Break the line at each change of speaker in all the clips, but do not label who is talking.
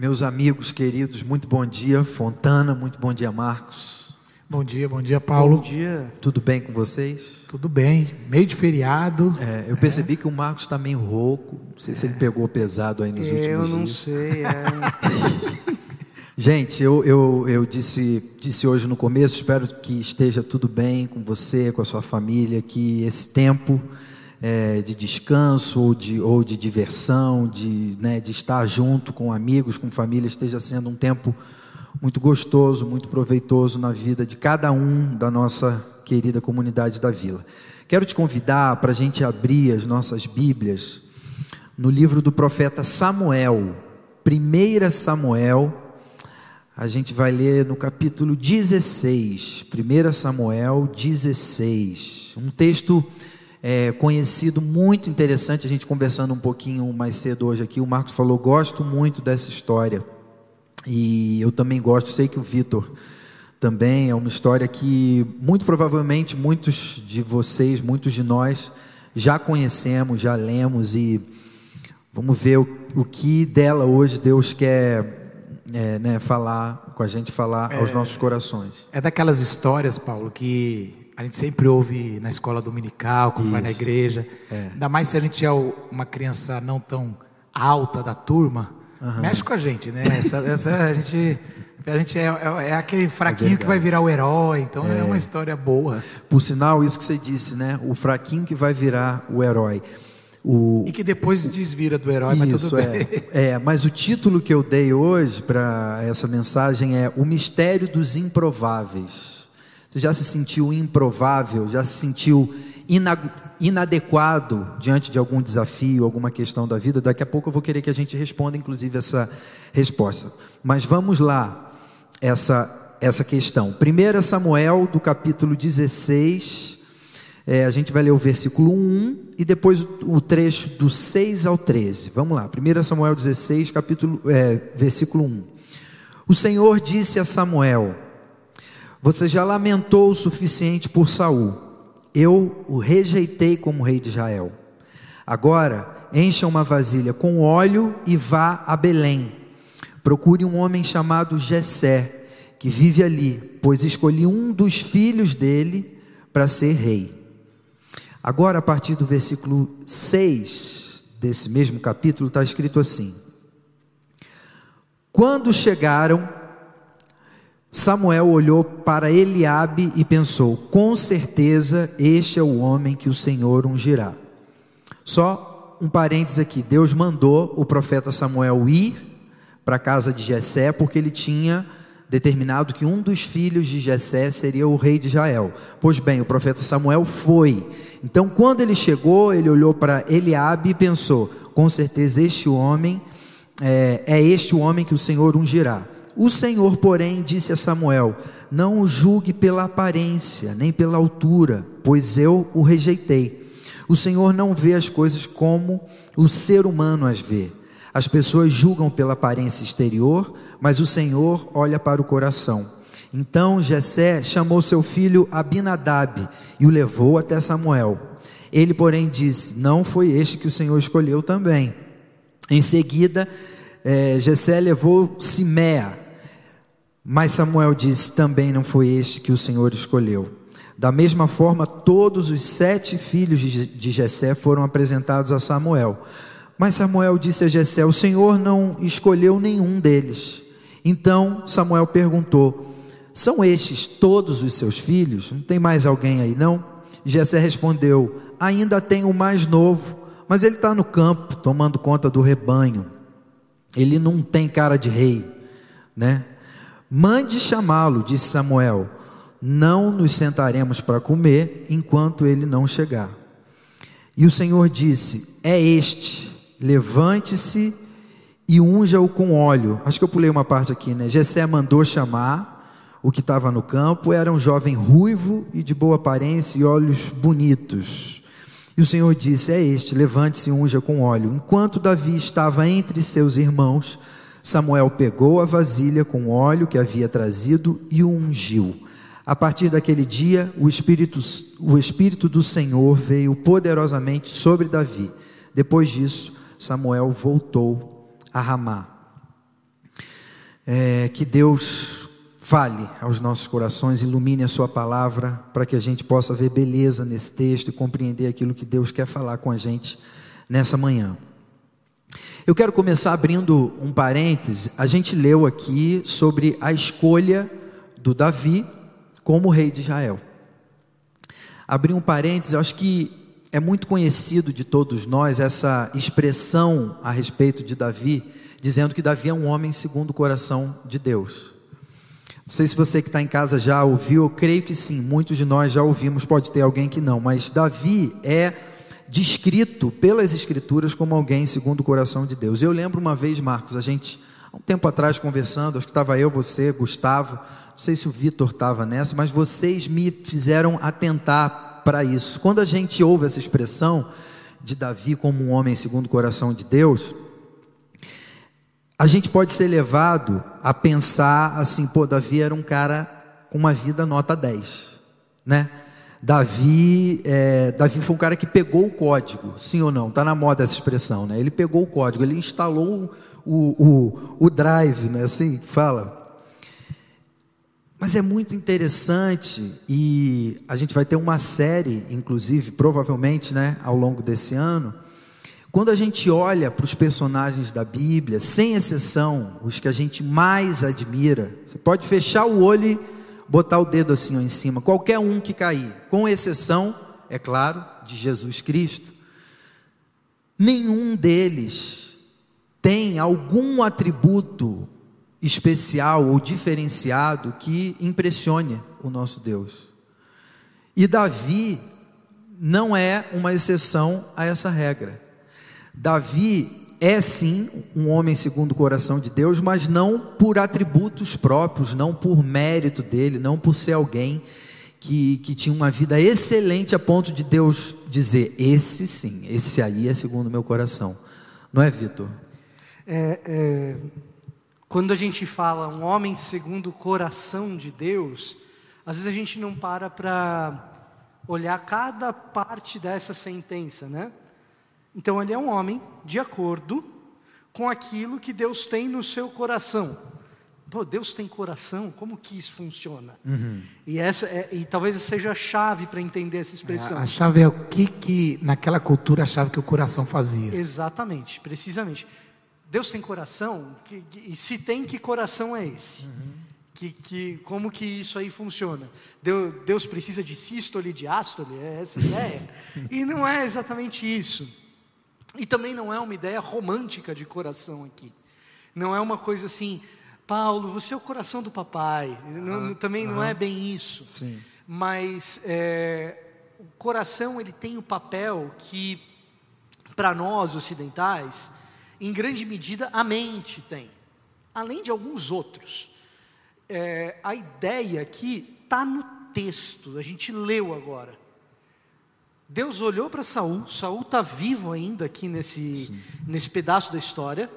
Meus amigos queridos, muito bom dia, Fontana, muito bom dia, Marcos.
Bom dia, bom dia, Paulo.
Bom dia.
Tudo bem com vocês?
Tudo bem, meio de feriado.
É, eu percebi que o Marcos está meio rouco, não sei se ele pegou pesado aí nos últimos
Eu
dias.
não sei. É...
Gente, eu, eu, eu disse, disse hoje no começo, espero que esteja tudo bem com você, com a sua família, que esse tempo é, de descanso ou de, ou de diversão, de, né, de estar junto com amigos, com família, esteja sendo um tempo muito gostoso, muito proveitoso na vida de cada um da nossa querida comunidade da vila. Quero te convidar para a gente abrir as nossas Bíblias no livro do profeta Samuel, 1 Samuel, a gente vai ler no capítulo 16, 1 Samuel 16, um texto é, conhecido, muito interessante. A gente conversando um pouquinho mais cedo hoje aqui, o Marcos falou: gosto muito dessa história, e eu também gosto, sei que o Vitor também é uma história que muito provavelmente muitos de vocês, muitos de nós já conhecemos, já lemos e vamos ver o, o que dela hoje Deus quer é, né, falar com a gente, falar aos nossos corações.
É daquelas histórias, Paulo, que a gente sempre ouve na escola dominical, quando vai na igreja. Ainda mais se a gente é uma criança não tão alta da turma, mexe com a gente, né? Essa, essa a gente, a gente é, é- é aquele fraquinho que vai virar o herói, então é, uma história boa.
Por sinal, isso que você disse, né? O fraquinho que vai virar o herói. O,
E que depois desvira do herói, mas
Isso,
tudo bem.
é. é. Mas o título que eu dei hoje para essa mensagem é O Mistério dos Improváveis. Você já se sentiu improvável? Já se sentiu ina- inadequado diante de algum desafio, alguma questão da vida? Daqui a pouco eu vou querer que a gente responda, inclusive, essa resposta. Mas vamos lá, essa, essa questão. 1 Samuel, do capítulo 16. É, a gente vai ler o versículo 1 e depois o, o trecho do 6 ao 13. Vamos lá, 1 Samuel 16, capítulo, é, versículo 1. O Senhor disse a Samuel: Você já lamentou o suficiente por Saul. Eu o rejeitei como rei de Israel. Agora, encha uma vasilha com óleo e vá a Belém. Procure um homem chamado Jessé, que vive ali, pois escolhi um dos filhos dele para ser rei. Agora, a partir do versículo 6 desse mesmo capítulo, está escrito assim: Quando chegaram, Samuel olhou para Eliabe e pensou: Com certeza este é o homem que o Senhor ungirá. Só um parênteses aqui: Deus mandou o profeta Samuel ir para a casa de Jessé, porque ele tinha determinado que um dos filhos de Jessé seria o rei de Israel. Pois bem, o profeta Samuel foi. Então, quando ele chegou, ele olhou para Eliabe e pensou: com certeza este homem é, é este o homem que o Senhor ungirá. O Senhor, porém, disse a Samuel: Não o julgue pela aparência, nem pela altura, pois eu o rejeitei. O Senhor não vê as coisas como o ser humano as vê. As pessoas julgam pela aparência exterior, mas o Senhor olha para o coração. Então Jessé chamou seu filho Abinadab e o levou até Samuel. Ele, porém, disse: Não foi este que o Senhor escolheu também. Em seguida, eh, Jessé levou Simea, mas Samuel disse: Também não foi este que o Senhor escolheu. Da mesma forma, todos os sete filhos de Jessé foram apresentados a Samuel. Mas Samuel disse a Jessé: O Senhor não escolheu nenhum deles. Então Samuel perguntou: São estes todos os seus filhos? Não tem mais alguém aí não? Jessé respondeu: Ainda tem o mais novo, mas ele está no campo tomando conta do rebanho. Ele não tem cara de rei, né? Mande chamá-lo, disse Samuel. Não nos sentaremos para comer enquanto ele não chegar. E o Senhor disse: É este, levante-se e unja-o com óleo. Acho que eu pulei uma parte aqui, né? Jessé mandou chamar o que estava no campo, era um jovem ruivo e de boa aparência e olhos bonitos. E o Senhor disse: É este, levante-se e unja com óleo. Enquanto Davi estava entre seus irmãos, Samuel pegou a vasilha com óleo que havia trazido e o ungiu. A partir daquele dia, o Espírito, o Espírito do Senhor veio poderosamente sobre Davi. Depois disso, Samuel voltou a Ramá. É, que Deus fale aos nossos corações, ilumine a Sua palavra, para que a gente possa ver beleza nesse texto e compreender aquilo que Deus quer falar com a gente nessa manhã. Eu quero começar abrindo um parêntese. A gente leu aqui sobre a escolha do Davi como rei de Israel. Abrir um parêntese, eu acho que é muito conhecido de todos nós essa expressão a respeito de Davi, dizendo que Davi é um homem segundo o coração de Deus. Não sei se você que está em casa já ouviu, eu creio que sim, muitos de nós já ouvimos, pode ter alguém que não, mas Davi é descrito pelas Escrituras como alguém segundo o coração de Deus. Eu lembro uma vez, Marcos, a gente, há um tempo atrás, conversando, acho que estava eu, você, Gustavo, não sei se o Vitor estava nessa, mas vocês me fizeram atentar para isso. Quando a gente ouve essa expressão de Davi como um homem segundo o coração de Deus, a gente pode ser levado a pensar assim, pô, Davi era um cara com uma vida nota 10, né? Davi, é, Davi foi um cara que pegou o código, sim ou não? Está na moda essa expressão, né? Ele pegou o código, ele instalou o, o, o drive, né? Assim que fala. Mas é muito interessante e a gente vai ter uma série, inclusive, provavelmente, né, ao longo desse ano. Quando a gente olha para os personagens da Bíblia, sem exceção, os que a gente mais admira, você pode fechar o olho botar o dedo assim ó, em cima, qualquer um que cair, com exceção, é claro, de Jesus Cristo. Nenhum deles tem algum atributo especial ou diferenciado que impressione o nosso Deus. E Davi não é uma exceção a essa regra. Davi é sim um homem segundo o coração de Deus, mas não por atributos próprios, não por mérito dele, não por ser alguém que, que tinha uma vida excelente a ponto de Deus dizer: esse sim, esse aí é segundo o meu coração. Não é, Vitor?
É, é, quando a gente fala um homem segundo o coração de Deus, às vezes a gente não para para olhar cada parte dessa sentença, né? Então ele é um homem de acordo com aquilo que Deus tem no seu coração. Pô, Deus tem coração? Como que isso funciona? Uhum. E essa é, e talvez seja a chave para entender essa expressão.
É, a chave é o que que naquela cultura achava que o coração fazia.
Exatamente, precisamente. Deus tem coração? Que, que, e se tem, que coração é esse? Uhum. Que, que, como que isso aí funciona? Deus, Deus precisa de sístole, de ástole? É essa a ideia? e não é exatamente isso. E também não é uma ideia romântica de coração aqui. Não é uma coisa assim, Paulo, você é o coração do papai. Não, também não é bem isso.
Sim.
Mas é, o coração ele tem o papel que, para nós ocidentais, em grande medida, a mente tem, além de alguns outros. É, a ideia aqui está no texto, a gente leu agora. Deus olhou para Saul, Saul está vivo ainda aqui nesse, nesse pedaço da história.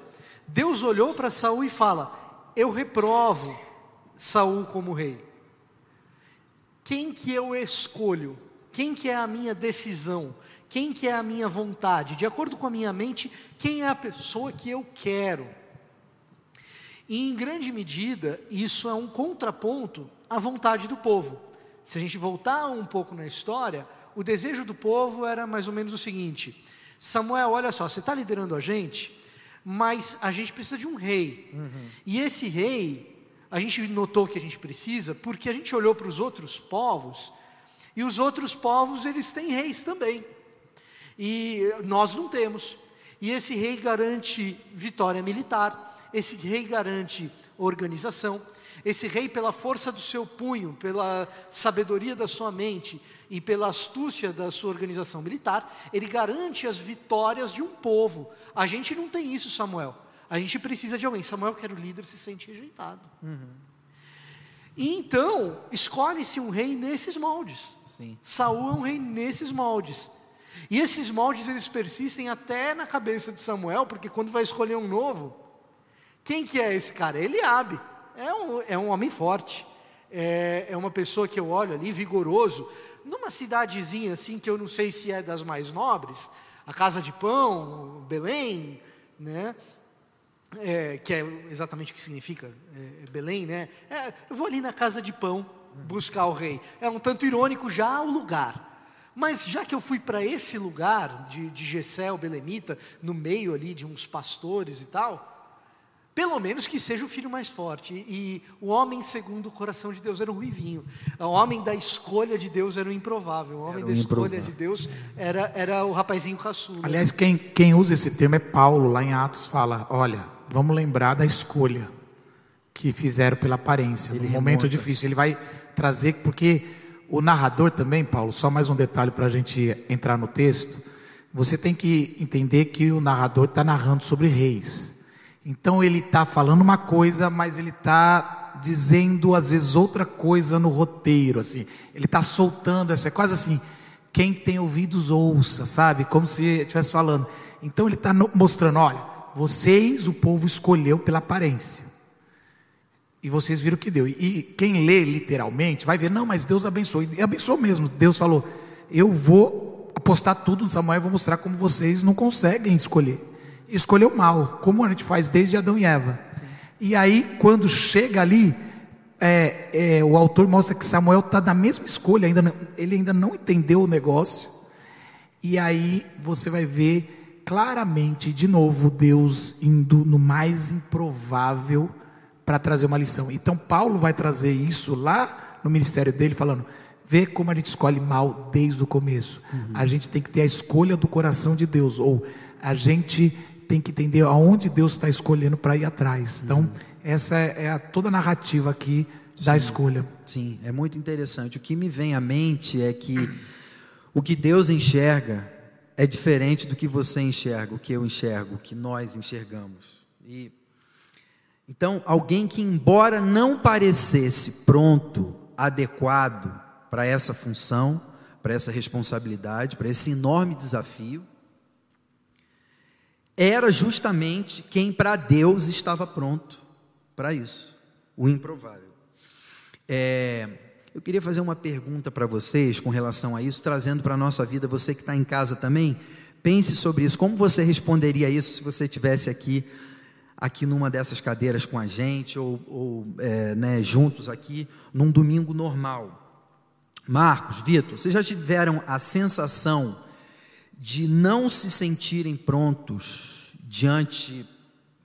Deus olhou para Saul e fala: Eu reprovo Saul como rei. Quem que eu escolho? Quem que é a minha decisão? quem que é a minha vontade, de acordo com a minha mente, quem é a pessoa que eu quero. E em grande medida, isso é um contraponto à vontade do povo. Se a gente voltar um pouco na história, o desejo do povo era mais ou menos o seguinte: Samuel, olha só, você está liderando a gente, mas a gente precisa de um rei. Uhum. E esse rei, a gente notou que a gente precisa, porque a gente olhou para os outros povos, e os outros povos, eles têm reis também. E nós não temos. E esse rei garante vitória militar, esse rei garante organização, esse rei, pela força do seu punho, pela sabedoria da sua mente e pela astúcia da sua organização militar, ele garante as vitórias de um povo. A gente não tem isso, Samuel. A gente precisa de alguém. Samuel, que era o líder, se sente rejeitado. Uhum. E então, escolhe-se um rei nesses moldes.
Sim.
Saul é um rei nesses moldes. E esses moldes eles persistem até na cabeça de Samuel, porque quando vai escolher um novo, quem que é esse cara? Eliabe. É um, é um homem forte. É, é uma pessoa que eu olho ali, vigoroso, numa cidadezinha assim que eu não sei se é das mais nobres, a Casa de Pão, Belém, né? é, que é exatamente o que significa é, Belém, né? É, eu vou ali na casa de pão buscar o rei. É um tanto irônico já o lugar. Mas já que eu fui para esse lugar de, de Gessé, o Belemita, no meio ali de uns pastores e tal, pelo menos que seja o filho mais forte. E o homem segundo o coração de Deus era o ruivinho. O homem da escolha de Deus era o improvável. O homem da escolha de Deus era, era o rapazinho caçula.
Aliás, quem, quem usa esse termo é Paulo, lá em Atos, fala: olha, vamos lembrar da escolha que fizeram pela aparência, Ele no momento remonta. difícil. Ele vai trazer, porque o narrador também, Paulo, só mais um detalhe para a gente entrar no texto. Você tem que entender que o narrador está narrando sobre reis. Então ele está falando uma coisa, mas ele está dizendo às vezes outra coisa no roteiro, assim. Ele está soltando, é quase assim. Quem tem ouvidos ouça, sabe? Como se estivesse falando. Então ele está mostrando, olha, vocês, o povo escolheu pela aparência. E vocês viram que deu. E quem lê literalmente vai ver, não, mas Deus abençoou. E abençoou mesmo. Deus falou: Eu vou apostar tudo no Samuel e vou mostrar como vocês não conseguem escolher. Escolheu mal, como a gente faz desde Adão e Eva. Sim. E aí, quando chega ali, é, é, o autor mostra que Samuel está na mesma escolha, ainda não, ele ainda não entendeu o negócio. E aí você vai ver claramente, de novo, Deus indo no mais improvável para trazer uma lição. Então Paulo vai trazer isso lá no ministério dele, falando: vê como a gente escolhe mal desde o começo. Uhum. A gente tem que ter a escolha do coração de Deus, ou a gente tem que entender aonde Deus está escolhendo para ir atrás. Então, uhum. essa é, é a, toda a narrativa aqui Sim. da escolha.
Sim, é muito interessante. O que me vem à mente é que o que Deus enxerga é diferente do que você enxerga, o que eu enxergo, o que nós enxergamos. E então, alguém que, embora não parecesse pronto, adequado para essa função, para essa responsabilidade, para esse enorme desafio, era justamente quem para Deus estava pronto para isso, o improvável. É, eu queria fazer uma pergunta para vocês com relação a isso, trazendo para a nossa vida, você que está em casa também, pense sobre isso. Como você responderia isso se você estivesse aqui aqui numa dessas cadeiras com a gente, ou, ou é, né, juntos aqui, num domingo normal. Marcos, Vitor, vocês já tiveram a sensação de não se sentirem prontos diante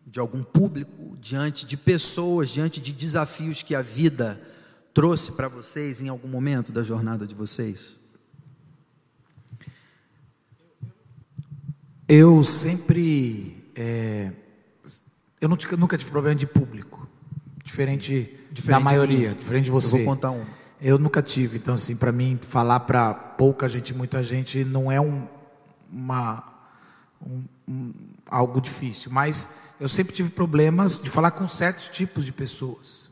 de algum público, diante de pessoas, diante de desafios que a vida trouxe para vocês em algum momento da jornada de vocês?
Eu sempre é eu nunca tive problema de público, diferente, diferente da maioria, diferente de você.
Eu vou contar um.
Eu nunca tive, então assim, para mim falar para pouca gente, muita gente, não é um, uma um, um, algo difícil, mas eu sempre tive problemas de falar com certos tipos de pessoas.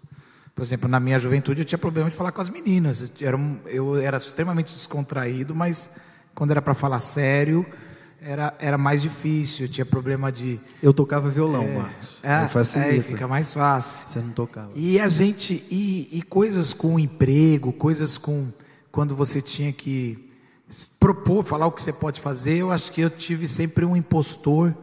Por exemplo, na minha juventude eu tinha problema de falar com as meninas. Eu era, eu era extremamente descontraído, mas quando era para falar sério, era, era mais difícil, tinha problema de.
Eu tocava violão, é, Marcos.
É, facilita. É, fica mais fácil.
Você não tocava.
E a gente. E, e coisas com emprego, coisas com. Quando você tinha que propor, falar o que você pode fazer, eu acho que eu tive sempre um impostor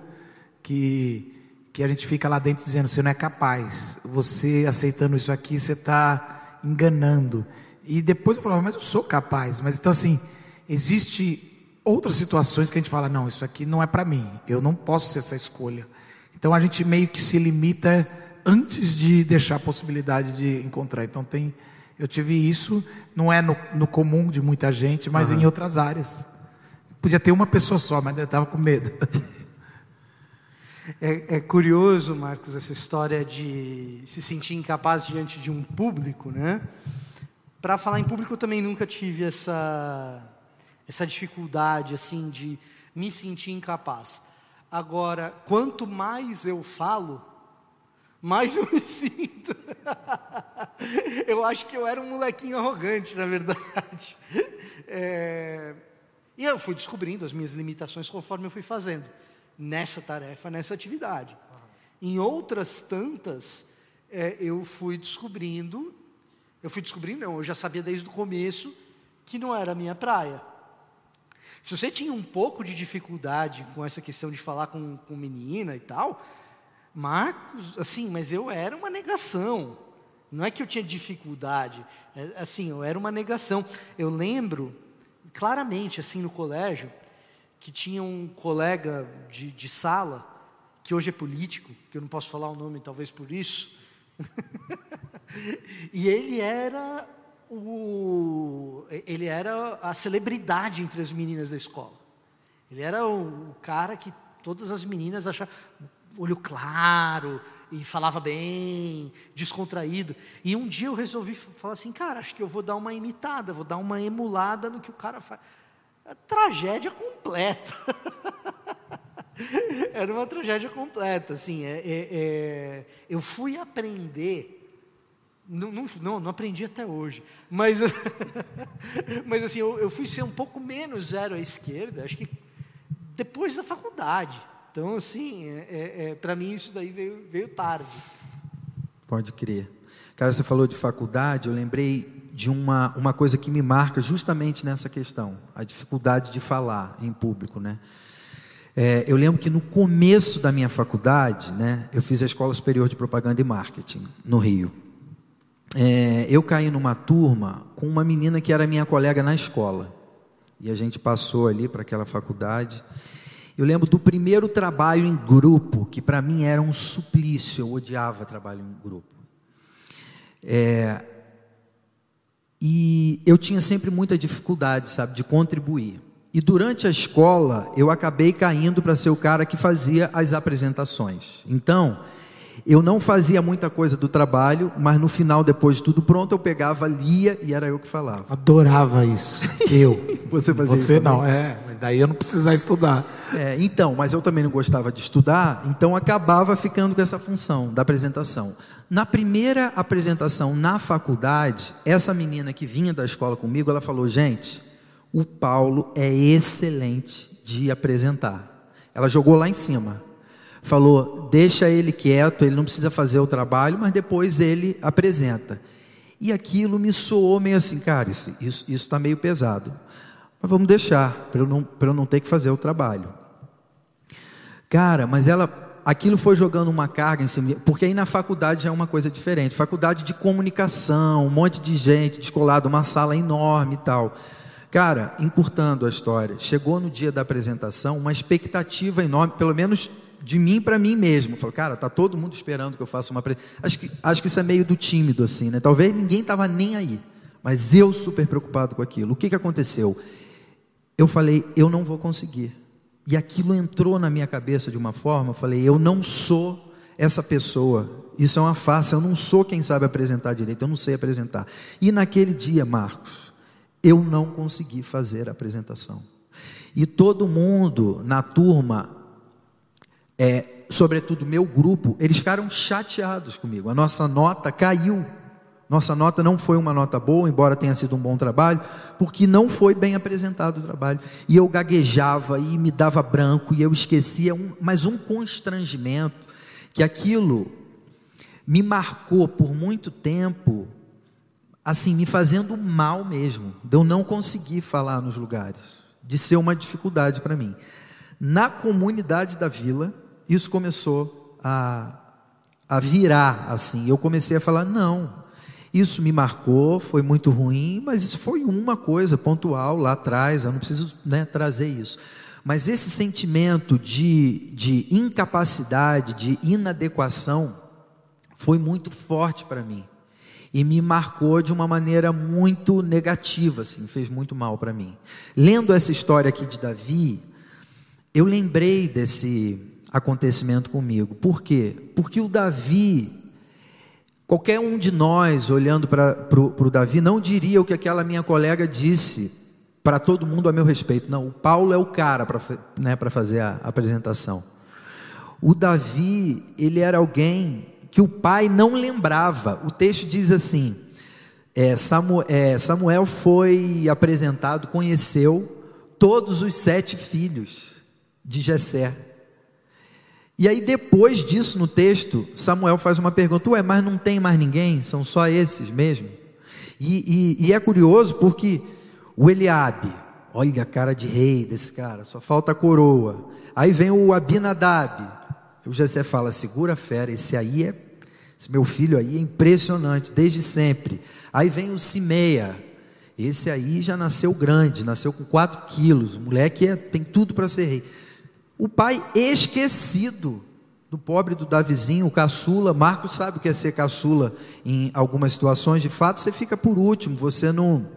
que, que a gente fica lá dentro dizendo: você não é capaz. Você aceitando isso aqui, você está enganando. E depois eu falava: mas eu sou capaz. Mas então, assim, existe outras situações que a gente fala, não, isso aqui não é para mim, eu não posso ser essa escolha. Então a gente meio que se limita antes de deixar a possibilidade de encontrar. Então tem, eu tive isso, não é no, no comum de muita gente, mas uhum. em outras áreas. Podia ter uma pessoa só, mas eu estava com medo.
É, é, curioso, Marcos, essa história de se sentir incapaz diante de um público, né? Para falar em público, eu também nunca tive essa essa dificuldade assim de me sentir incapaz. Agora, quanto mais eu falo, mais eu me sinto. eu acho que eu era um molequinho arrogante, na verdade. É... E eu fui descobrindo as minhas limitações conforme eu fui fazendo nessa tarefa, nessa atividade. Em outras tantas, é, eu fui descobrindo, eu fui descobrindo, não, eu já sabia desde o começo que não era a minha praia. Se você tinha um pouco de dificuldade com essa questão de falar com, com menina e tal, Marcos, assim, mas eu era uma negação. Não é que eu tinha dificuldade, é, assim, eu era uma negação. Eu lembro claramente, assim, no colégio, que tinha um colega de, de sala, que hoje é político, que eu não posso falar o nome, talvez por isso. e ele era o, ele era a celebridade entre as meninas da escola. Ele era o, o cara que todas as meninas achavam olho claro e falava bem, descontraído. E um dia eu resolvi falar assim, cara, acho que eu vou dar uma imitada, vou dar uma emulada no que o cara faz. É tragédia completa. Era uma tragédia completa, assim. É, é, é, eu fui aprender não, não, não, aprendi até hoje. Mas, mas assim, eu, eu, fui ser um pouco menos zero à esquerda, acho que depois da faculdade. Então, assim, é, é, é para mim isso daí veio, veio tarde.
Pode crer. Cara, você falou de faculdade, eu lembrei de uma, uma coisa que me marca justamente nessa questão, a dificuldade de falar em público, né? É, eu lembro que no começo da minha faculdade, né, eu fiz a Escola Superior de Propaganda e Marketing, no Rio é, eu caí numa turma com uma menina que era minha colega na escola. E a gente passou ali para aquela faculdade. Eu lembro do primeiro trabalho em grupo, que para mim era um suplício, eu odiava trabalho em grupo. É, e eu tinha sempre muita dificuldade, sabe, de contribuir. E durante a escola, eu acabei caindo para ser o cara que fazia as apresentações. Então, eu não fazia muita coisa do trabalho, mas no final, depois de tudo pronto, eu pegava, lia e era eu que falava.
Adorava isso. Eu.
Você fazia
Você
isso?
Você não, é. Daí eu não precisava estudar.
É, então, mas eu também não gostava de estudar, então acabava ficando com essa função da apresentação. Na primeira apresentação na faculdade, essa menina que vinha da escola comigo, ela falou: gente, o Paulo é excelente de apresentar. Ela jogou lá em cima falou: deixa ele quieto, ele não precisa fazer o trabalho, mas depois ele apresenta. E aquilo me soou meio assim, cara, isso está meio pesado. Mas vamos deixar, para eu, não, eu não ter que fazer o trabalho. Cara, mas ela, aquilo foi jogando uma carga em cima, porque aí na faculdade já é uma coisa diferente. Faculdade de comunicação, um monte de gente descolado, uma sala enorme e tal. Cara, encurtando a história, chegou no dia da apresentação uma expectativa enorme, pelo menos de mim para mim mesmo. Falei, cara, tá todo mundo esperando que eu faça uma acho que acho que isso é meio do tímido assim, né? Talvez ninguém estava nem aí, mas eu super preocupado com aquilo. O que que aconteceu? Eu falei, eu não vou conseguir. E aquilo entrou na minha cabeça de uma forma, eu falei, eu não sou essa pessoa. Isso é uma farsa, eu não sou quem sabe apresentar direito, eu não sei apresentar. E naquele dia, Marcos, eu não consegui fazer a apresentação. E todo mundo na turma é, sobretudo meu grupo, eles ficaram chateados comigo. A nossa nota caiu. Nossa nota não foi uma nota boa, embora tenha sido um bom trabalho, porque não foi bem apresentado o trabalho. E eu gaguejava e me dava branco e eu esquecia, um, mas um constrangimento, que aquilo me marcou por muito tempo, assim, me fazendo mal mesmo, de eu não conseguir falar nos lugares, de ser uma dificuldade para mim. Na comunidade da vila, isso começou a, a virar assim. Eu comecei a falar: não, isso me marcou, foi muito ruim, mas isso foi uma coisa pontual lá atrás, eu não preciso né, trazer isso. Mas esse sentimento de, de incapacidade, de inadequação, foi muito forte para mim. E me marcou de uma maneira muito negativa, assim, fez muito mal para mim. Lendo essa história aqui de Davi, eu lembrei desse, acontecimento comigo. Por quê? Porque o Davi, qualquer um de nós olhando para o Davi, não diria o que aquela minha colega disse para todo mundo a meu respeito. Não, o Paulo é o cara para né, fazer a apresentação. O Davi, ele era alguém que o pai não lembrava. O texto diz assim: é, Samuel, é, Samuel foi apresentado, conheceu todos os sete filhos de Jessé. E aí, depois disso, no texto, Samuel faz uma pergunta: Ué, mas não tem mais ninguém? São só esses mesmo? E, e, e é curioso porque o Eliabe, olha a cara de rei desse cara, só falta a coroa. Aí vem o Abinadab, O Jessé fala: segura a fera, esse aí é. Esse meu filho aí é impressionante, desde sempre. Aí vem o Simeia. Esse aí já nasceu grande, nasceu com 4 quilos. O moleque é, tem tudo para ser rei. O pai esquecido do pobre do Davizinho, o caçula. Marcos sabe o que é ser caçula em algumas situações. De fato, você fica por último. Você não.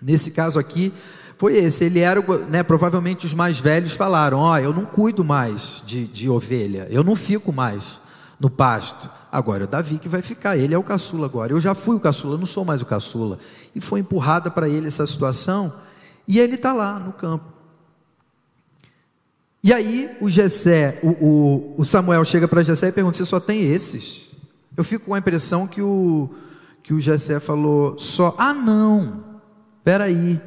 Nesse caso aqui, foi esse. Ele era, né, provavelmente os mais velhos falaram: Ó, oh, eu não cuido mais de, de ovelha, eu não fico mais no pasto. Agora o Davi que vai ficar, ele é o caçula agora. Eu já fui o caçula, eu não sou mais o caçula. E foi empurrada para ele essa situação, e ele está lá no campo. E aí o Gessé, o, o, o Samuel chega para Gessé e pergunta: Você só tem esses? Eu fico com a impressão que o, que o Gessé falou só: Ah, não, peraí,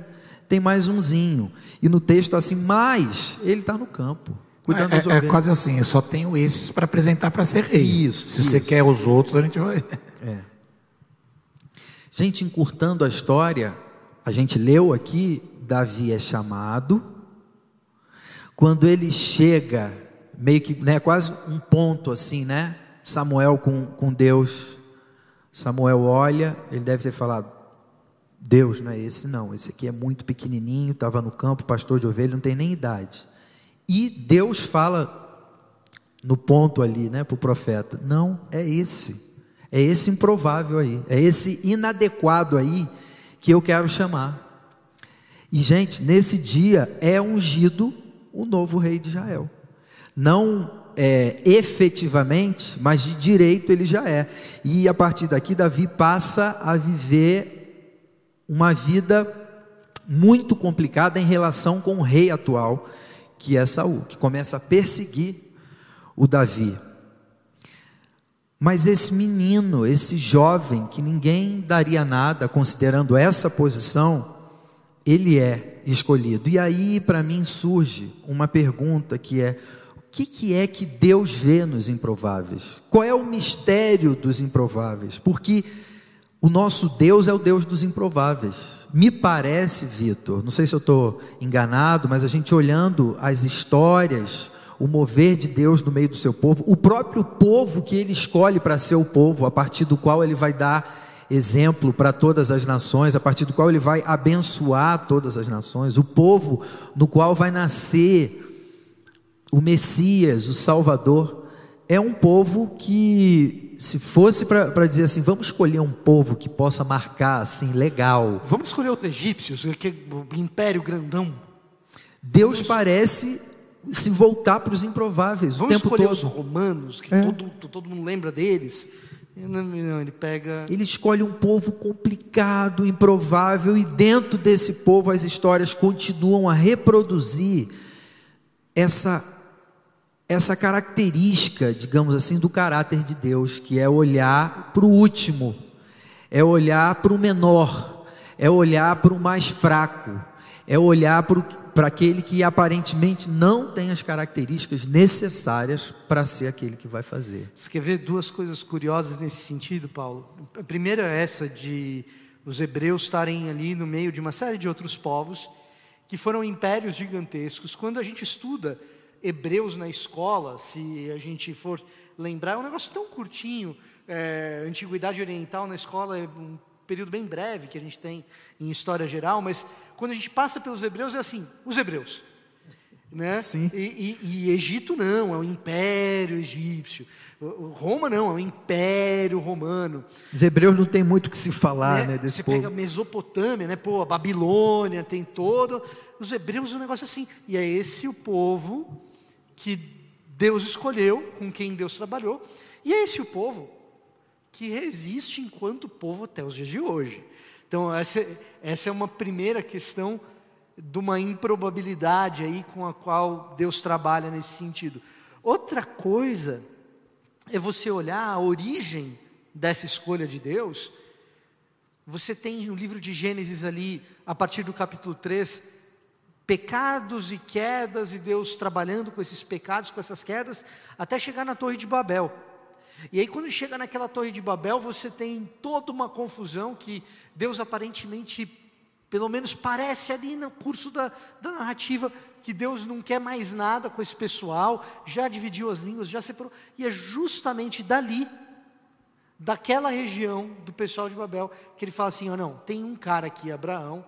tem mais umzinho. E no texto assim, mas ele está no campo.
Cuidando é, das é, é quase assim, eu só tenho esses para apresentar para ser rei.
Isso.
Se isso. você quer os outros, a gente vai.
É. Gente, encurtando a história, a gente leu aqui, Davi é chamado. Quando ele chega, meio que, né, quase um ponto assim, né? Samuel com, com Deus. Samuel olha, ele deve ter falado: Deus não é esse, não. Esse aqui é muito pequenininho, estava no campo, pastor de ovelha, não tem nem idade. E Deus fala no ponto ali, né, para o profeta: não, é esse, é esse improvável aí, é esse inadequado aí que eu quero chamar. E, gente, nesse dia é ungido o novo rei de Israel. Não é, efetivamente, mas de direito ele já é. E a partir daqui, Davi passa a viver uma vida muito complicada em relação com o rei atual que é Saul, que começa a perseguir o Davi. Mas esse menino, esse jovem, que ninguém daria nada considerando essa posição, ele é escolhido. E aí, para mim, surge uma pergunta que é: o que, que é que Deus vê nos improváveis? Qual é o mistério dos improváveis? Porque o nosso Deus é o Deus dos improváveis. Me parece, Vitor, não sei se eu estou enganado, mas a gente olhando as histórias, o mover de Deus no meio do seu povo, o próprio povo que ele escolhe para ser o povo, a partir do qual ele vai dar exemplo para todas as nações, a partir do qual ele vai abençoar todas as nações, o povo no qual vai nascer o Messias, o Salvador, é um povo que se fosse para dizer assim, vamos escolher um povo que possa marcar assim, legal.
Vamos escolher os egípcios, que o império grandão.
Deus vamos... parece se voltar para os improváveis.
Vamos
o tempo
escolher
todo.
os romanos, que é. todo, todo mundo lembra deles. Não, ele pega.
Ele escolhe um povo complicado, improvável, e dentro desse povo as histórias continuam a reproduzir essa essa característica, digamos assim, do caráter de Deus, que é olhar para o último, é olhar para o menor, é olhar para o mais fraco, é olhar para aquele que aparentemente não tem as características necessárias para ser aquele que vai fazer.
Você quer ver duas coisas curiosas nesse sentido, Paulo? A primeira é essa de os hebreus estarem ali no meio de uma série de outros povos que foram impérios gigantescos. Quando a gente estuda Hebreus na escola, se a gente for lembrar, é um negócio tão curtinho. É, Antiguidade Oriental na escola é um período bem breve que a gente tem em história geral, mas quando a gente passa pelos Hebreus é assim: os Hebreus. Né?
Sim.
E, e, e Egito não, é o Império Egípcio. Roma não, é o Império Romano.
Os hebreus não tem muito o que se falar, né, né
desse
Você
povo. pega Mesopotâmia, né, pô, a Babilônia, tem todo. Os hebreus é um negócio assim. E é esse o povo que Deus escolheu, com quem Deus trabalhou, e é esse o povo que resiste enquanto povo até os dias de hoje. Então, essa, essa é uma primeira questão de uma improbabilidade aí com a qual Deus trabalha nesse sentido. Outra coisa é você olhar a origem dessa escolha de Deus. Você tem o livro de Gênesis ali, a partir do capítulo 3, pecados e quedas, e Deus trabalhando com esses pecados, com essas quedas, até chegar na Torre de Babel. E aí, quando chega naquela Torre de Babel, você tem toda uma confusão que Deus aparentemente, pelo menos parece ali no curso da, da narrativa, que Deus não quer mais nada com esse pessoal, já dividiu as línguas, já separou. E é justamente dali, daquela região do pessoal de Babel, que ele fala assim: oh, não, tem um cara aqui, Abraão,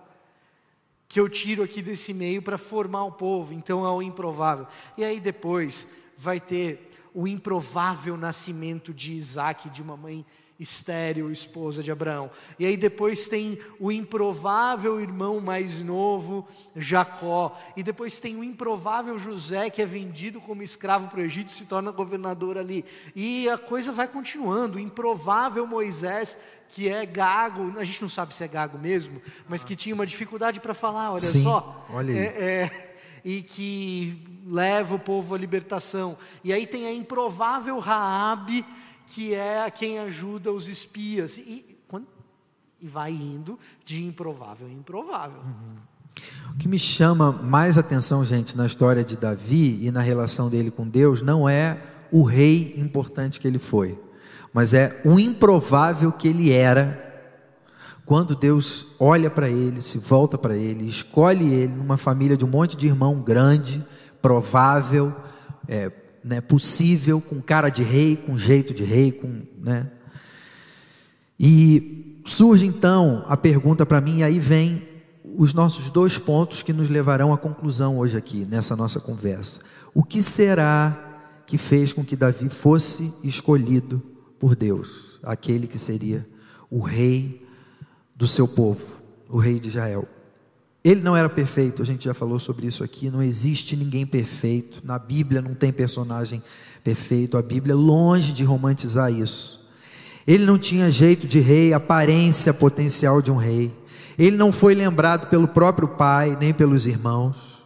que eu tiro aqui desse meio para formar o povo, então é o improvável. E aí depois vai ter o improvável nascimento de Isaac, de uma mãe estéril, esposa de Abraão. E aí depois tem o improvável irmão mais novo, Jacó. E depois tem o improvável José, que é vendido como escravo para o Egito e se torna governador ali. E a coisa vai continuando. O improvável Moisés, que é gago, a gente não sabe se é gago mesmo, mas que tinha uma dificuldade para falar, olha
Sim,
só.
Olha aí.
É, é, e que leva o povo à libertação. E aí tem a improvável Raabe, que é quem ajuda os espias. E, e vai indo de improvável em improvável.
Uhum. O que me chama mais atenção, gente, na história de Davi e na relação dele com Deus, não é o rei importante que ele foi, mas é o improvável que ele era quando Deus olha para ele, se volta para ele, escolhe ele numa família de um monte de irmão grande, provável, é, né, possível, com cara de rei, com jeito de rei, com, né? E surge então a pergunta para mim, e aí vem os nossos dois pontos que nos levarão à conclusão hoje aqui, nessa nossa conversa. O que será que fez com que Davi fosse escolhido por Deus, aquele que seria o rei do seu povo, o rei de Israel? Ele não era perfeito, a gente já falou sobre isso aqui. Não existe ninguém perfeito. Na Bíblia não tem personagem perfeito. A Bíblia é longe de romantizar isso. Ele não tinha jeito de rei, aparência potencial de um rei. Ele não foi lembrado pelo próprio pai, nem pelos irmãos.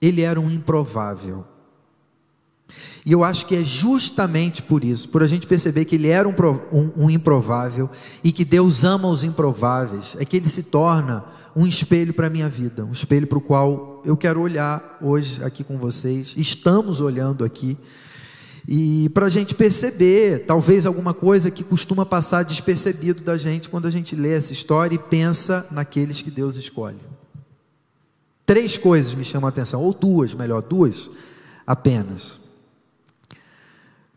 Ele era um improvável. E eu acho que é justamente por isso, por a gente perceber que ele era um, um, um improvável e que Deus ama os improváveis, é que ele se torna um espelho para a minha vida, um espelho para o qual eu quero olhar hoje aqui com vocês, estamos olhando aqui, e para a gente perceber, talvez alguma coisa que costuma passar despercebido da gente quando a gente lê essa história e pensa naqueles que Deus escolhe. Três coisas me chamam a atenção, ou duas, melhor, duas apenas.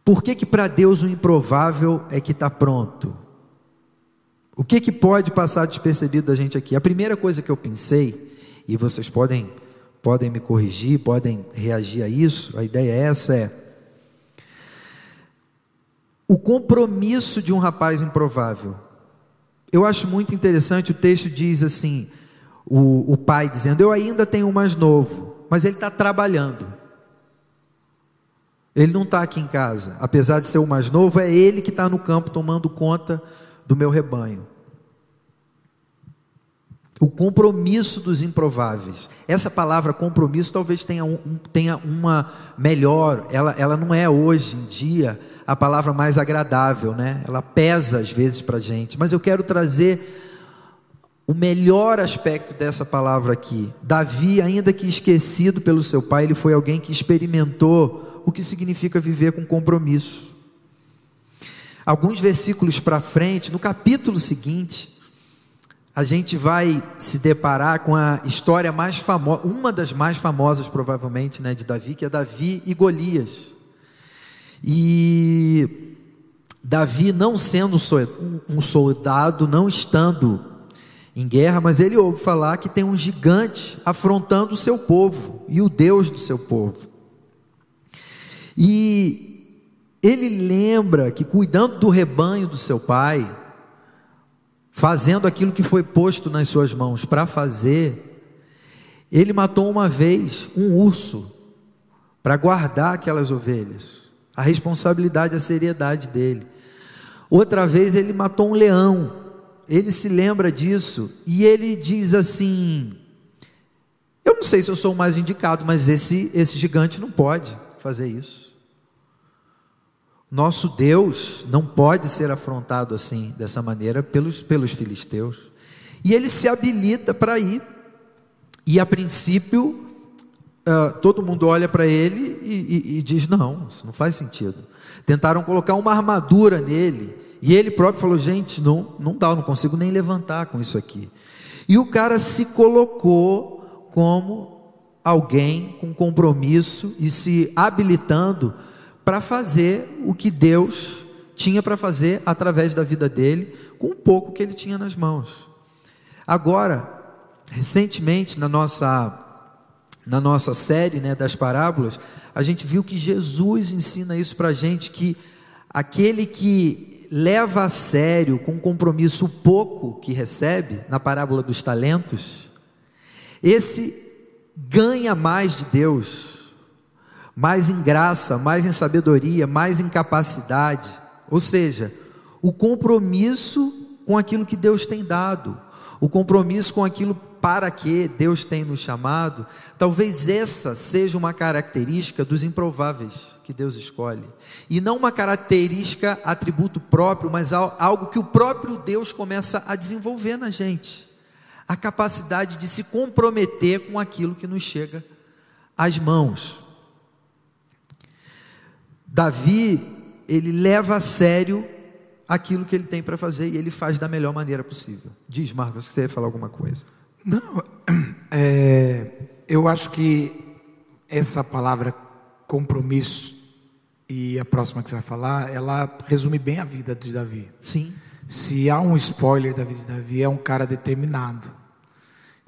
Por que que para Deus o improvável é que está pronto? O que que pode passar despercebido da gente aqui? A primeira coisa que eu pensei, e vocês podem podem me corrigir, podem reagir a isso, a ideia é essa é o compromisso de um rapaz improvável. Eu acho muito interessante, o texto diz assim, o, o pai dizendo, eu ainda tenho um mais novo, mas ele está trabalhando. Ele não está aqui em casa, apesar de ser o mais novo, é ele que está no campo tomando conta do meu rebanho. O compromisso dos improváveis. Essa palavra compromisso talvez tenha, um, tenha uma melhor, ela, ela não é hoje em dia a palavra mais agradável, né? Ela pesa às vezes para a gente, mas eu quero trazer o melhor aspecto dessa palavra aqui. Davi, ainda que esquecido pelo seu pai, ele foi alguém que experimentou o que significa viver com compromisso. Alguns versículos para frente, no capítulo seguinte, a gente vai se deparar com a história mais famosa, uma das mais famosas provavelmente, né, de Davi, que é Davi e Golias. E Davi não sendo um soldado, não estando em guerra, mas ele ouve falar que tem um gigante afrontando o seu povo e o Deus do seu povo. E ele lembra que cuidando do rebanho do seu pai, fazendo aquilo que foi posto nas suas mãos para fazer, ele matou uma vez um urso para guardar aquelas ovelhas. A responsabilidade, a seriedade dele. Outra vez ele matou um leão. Ele se lembra disso e ele diz assim: Eu não sei se eu sou o mais indicado, mas esse esse gigante não pode fazer isso. Nosso Deus não pode ser afrontado assim, dessa maneira, pelos, pelos filisteus. E ele se habilita para ir. E a princípio, uh, todo mundo olha para ele e, e, e diz: não, isso não faz sentido. Tentaram colocar uma armadura nele. E ele próprio falou: gente, não, não dá, eu não consigo nem levantar com isso aqui. E o cara se colocou como alguém com compromisso e se habilitando para fazer o que Deus tinha para fazer através da vida dele, com o pouco que ele tinha nas mãos. Agora, recentemente na nossa na nossa série né, das parábolas, a gente viu que Jesus ensina isso para a gente que aquele que leva a sério com compromisso o pouco que recebe na parábola dos talentos, esse ganha mais de Deus, mais em graça, mais em sabedoria, mais em capacidade. Ou seja, o compromisso com aquilo que Deus tem dado, o compromisso com aquilo para que Deus tem nos chamado, talvez essa seja uma característica dos improváveis que Deus escolhe, e não uma característica, atributo próprio, mas algo que o próprio Deus começa a desenvolver na gente a capacidade de se comprometer com aquilo que nos chega às mãos. Davi, ele leva a sério aquilo que ele tem para fazer e ele faz da melhor maneira possível. Diz, Marcos, você ia falar alguma coisa.
Não, é, eu acho que essa palavra compromisso e a próxima que você vai falar, ela resume bem a vida de Davi.
Sim.
Se há um spoiler da vida de Davi, é um cara determinado.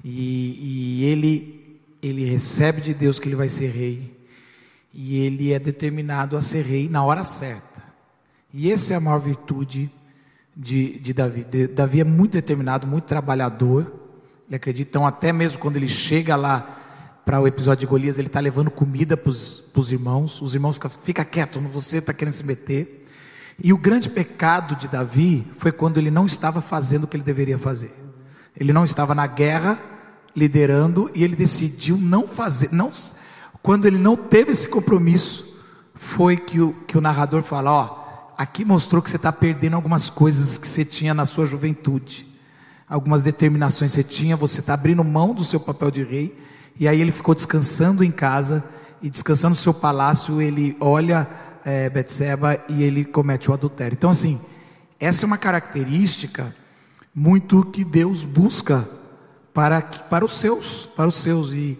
E, e ele, ele recebe de Deus que ele vai ser rei. E ele é determinado a ser rei na hora certa. E essa é a maior virtude de, de Davi. De, Davi é muito determinado, muito trabalhador. Ele acredita, então, até mesmo quando ele chega lá para o episódio de Golias, ele está levando comida para os irmãos. Os irmãos ficam, fica quieto, você está querendo se meter. E o grande pecado de Davi foi quando ele não estava fazendo o que ele deveria fazer. Ele não estava na guerra, liderando e ele decidiu não fazer, não, quando ele não teve esse compromisso, foi que o, que o narrador fala: Ó, aqui mostrou que você está perdendo algumas coisas que você tinha na sua juventude, algumas determinações que você tinha, você está abrindo mão do seu papel de rei, e aí ele ficou descansando em casa, e descansando no seu palácio, ele olha é, Betseba e ele comete o adultério. Então, assim, essa é uma característica muito que Deus busca para, para os seus, para os seus. E,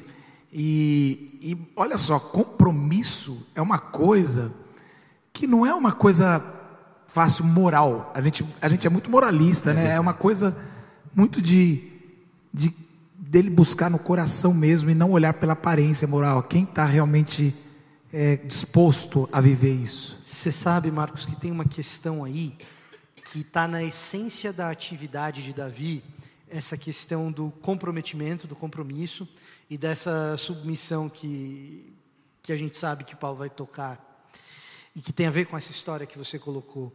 e, e olha só, compromisso é uma coisa que não é uma coisa fácil moral. A gente, a gente é muito moralista, é né? É uma coisa muito de, de dele buscar no coração mesmo e não olhar pela aparência moral. Quem está realmente é, disposto a viver isso?
Você sabe, Marcos, que tem uma questão aí que está na essência da atividade de Davi essa questão do comprometimento, do compromisso e dessa submissão que, que a gente sabe que Paulo vai tocar e que tem a ver com essa história que você colocou.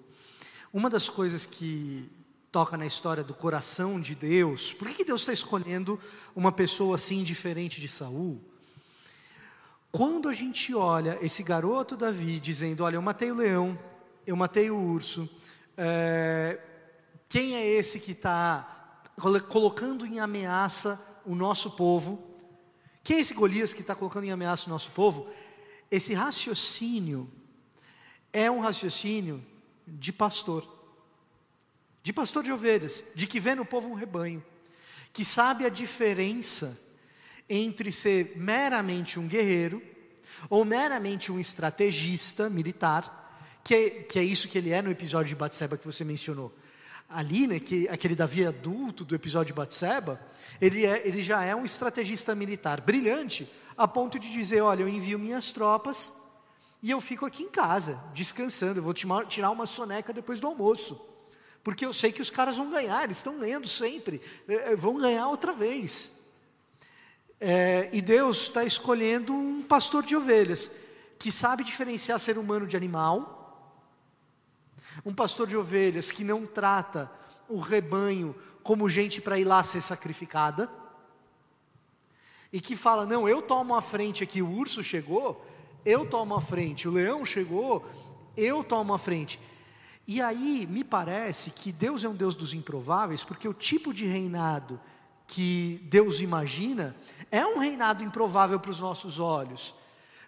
Uma das coisas que toca na história do coração de Deus, por que Deus está escolhendo uma pessoa assim diferente de Saul? Quando a gente olha esse garoto Davi dizendo: Olha, eu matei o leão, eu matei o urso, é, quem é esse que está colocando em ameaça o nosso povo. Quem é esse Golias que está colocando em ameaça o nosso povo? Esse raciocínio é um raciocínio de pastor, de pastor de ovelhas, de que vê no povo um rebanho, que sabe a diferença entre ser meramente um guerreiro ou meramente um estrategista militar, que é, que é isso que ele é no episódio de Batseba que você mencionou ali, né, que aquele Davi adulto do episódio de Batseba, ele, é, ele já é um estrategista militar brilhante, a ponto de dizer, olha, eu envio minhas tropas e eu fico aqui em casa, descansando, eu vou tirar uma soneca depois do almoço, porque eu sei que os caras vão ganhar, eles estão lendo sempre, é, é, vão ganhar outra vez. É, e Deus está escolhendo um pastor de ovelhas, que sabe diferenciar ser humano de animal, um pastor de ovelhas que não trata o rebanho como gente para ir lá ser sacrificada. E que fala: não, eu tomo a frente aqui, o urso chegou, eu tomo a frente, o leão chegou, eu tomo a frente. E aí me parece que Deus é um Deus dos improváveis, porque o tipo de reinado que Deus imagina é um reinado improvável para os nossos olhos.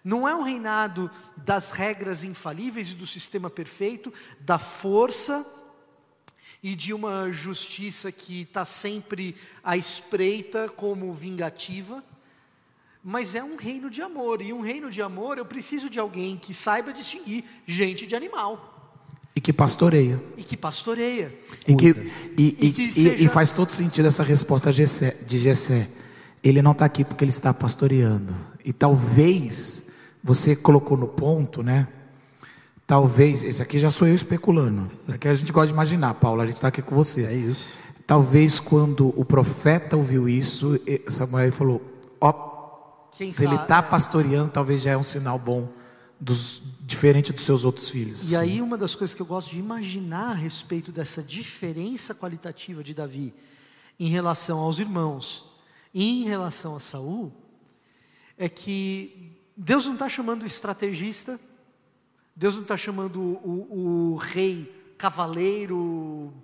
Não é um reinado das regras infalíveis e do sistema perfeito, da força e de uma justiça que está sempre à espreita como vingativa. mas é um reino de amor. E um reino de amor, eu preciso de alguém que saiba distinguir gente de animal.
E que pastoreia.
E que pastoreia.
E, que, e,
E
e,
que seja-
e faz todo sentido essa resposta de Gessé. Ele não está aqui porque ele está pastoreando. E talvez, você colocou no ponto, né? Talvez, esse aqui já sou eu especulando. Aqui a gente gosta de imaginar, Paulo, a gente está aqui com você.
É isso.
Talvez quando o profeta ouviu isso, Samuel falou: Ó,
Quem
se ele
sabe-
está
é.
pastoreando, talvez já é um sinal bom, dos, diferente dos seus outros filhos.
E aí, uma das coisas que eu gosto de imaginar a respeito dessa diferença qualitativa de Davi em relação aos irmãos e em relação a Saul, é que Deus não está chamando o estrategista, Deus não está chamando o, o rei cavaleiro,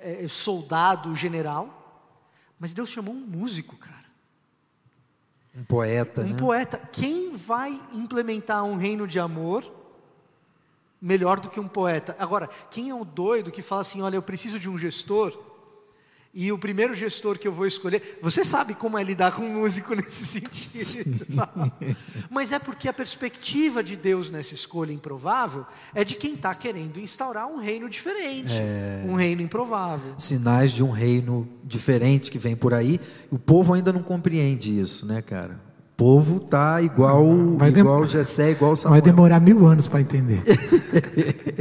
eh, soldado, general, mas Deus chamou um músico, cara.
Um poeta,
Um
né?
poeta. Quem vai implementar um reino de amor melhor do que um poeta? Agora, quem é o doido que fala assim: olha, eu preciso de um gestor, e o primeiro gestor que eu vou escolher. Você sabe como é lidar com um músico nesse sentido. Mas é porque a perspectiva de Deus nessa escolha improvável é de quem está querendo instaurar um reino diferente, um reino improvável.
Sinais de um reino diferente que vem por aí. O povo ainda não compreende isso, né, cara? O povo tá igual,
Vai dem-
igual Jessé, igual
Vai
Samuel.
demorar mil anos para entender.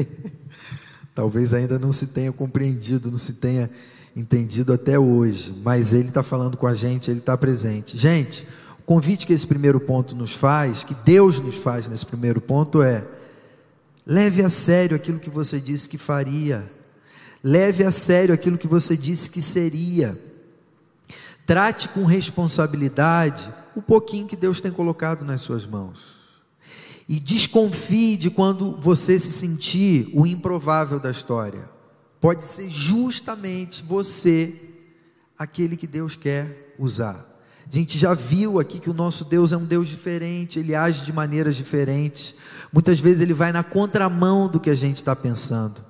Talvez ainda não se tenha compreendido, não se tenha entendido até hoje, mas ele está falando com a gente, ele está presente. Gente, o convite que esse primeiro ponto nos faz, que Deus nos faz nesse primeiro ponto é: leve a sério aquilo que você disse que faria, leve a sério aquilo que você disse que seria, trate com responsabilidade o pouquinho que Deus tem colocado nas suas mãos. E desconfie de quando você se sentir o improvável da história. Pode ser justamente você aquele que Deus quer usar. A gente já viu aqui que o nosso Deus é um Deus diferente, ele age de maneiras diferentes. Muitas vezes ele vai na contramão do que a gente está pensando.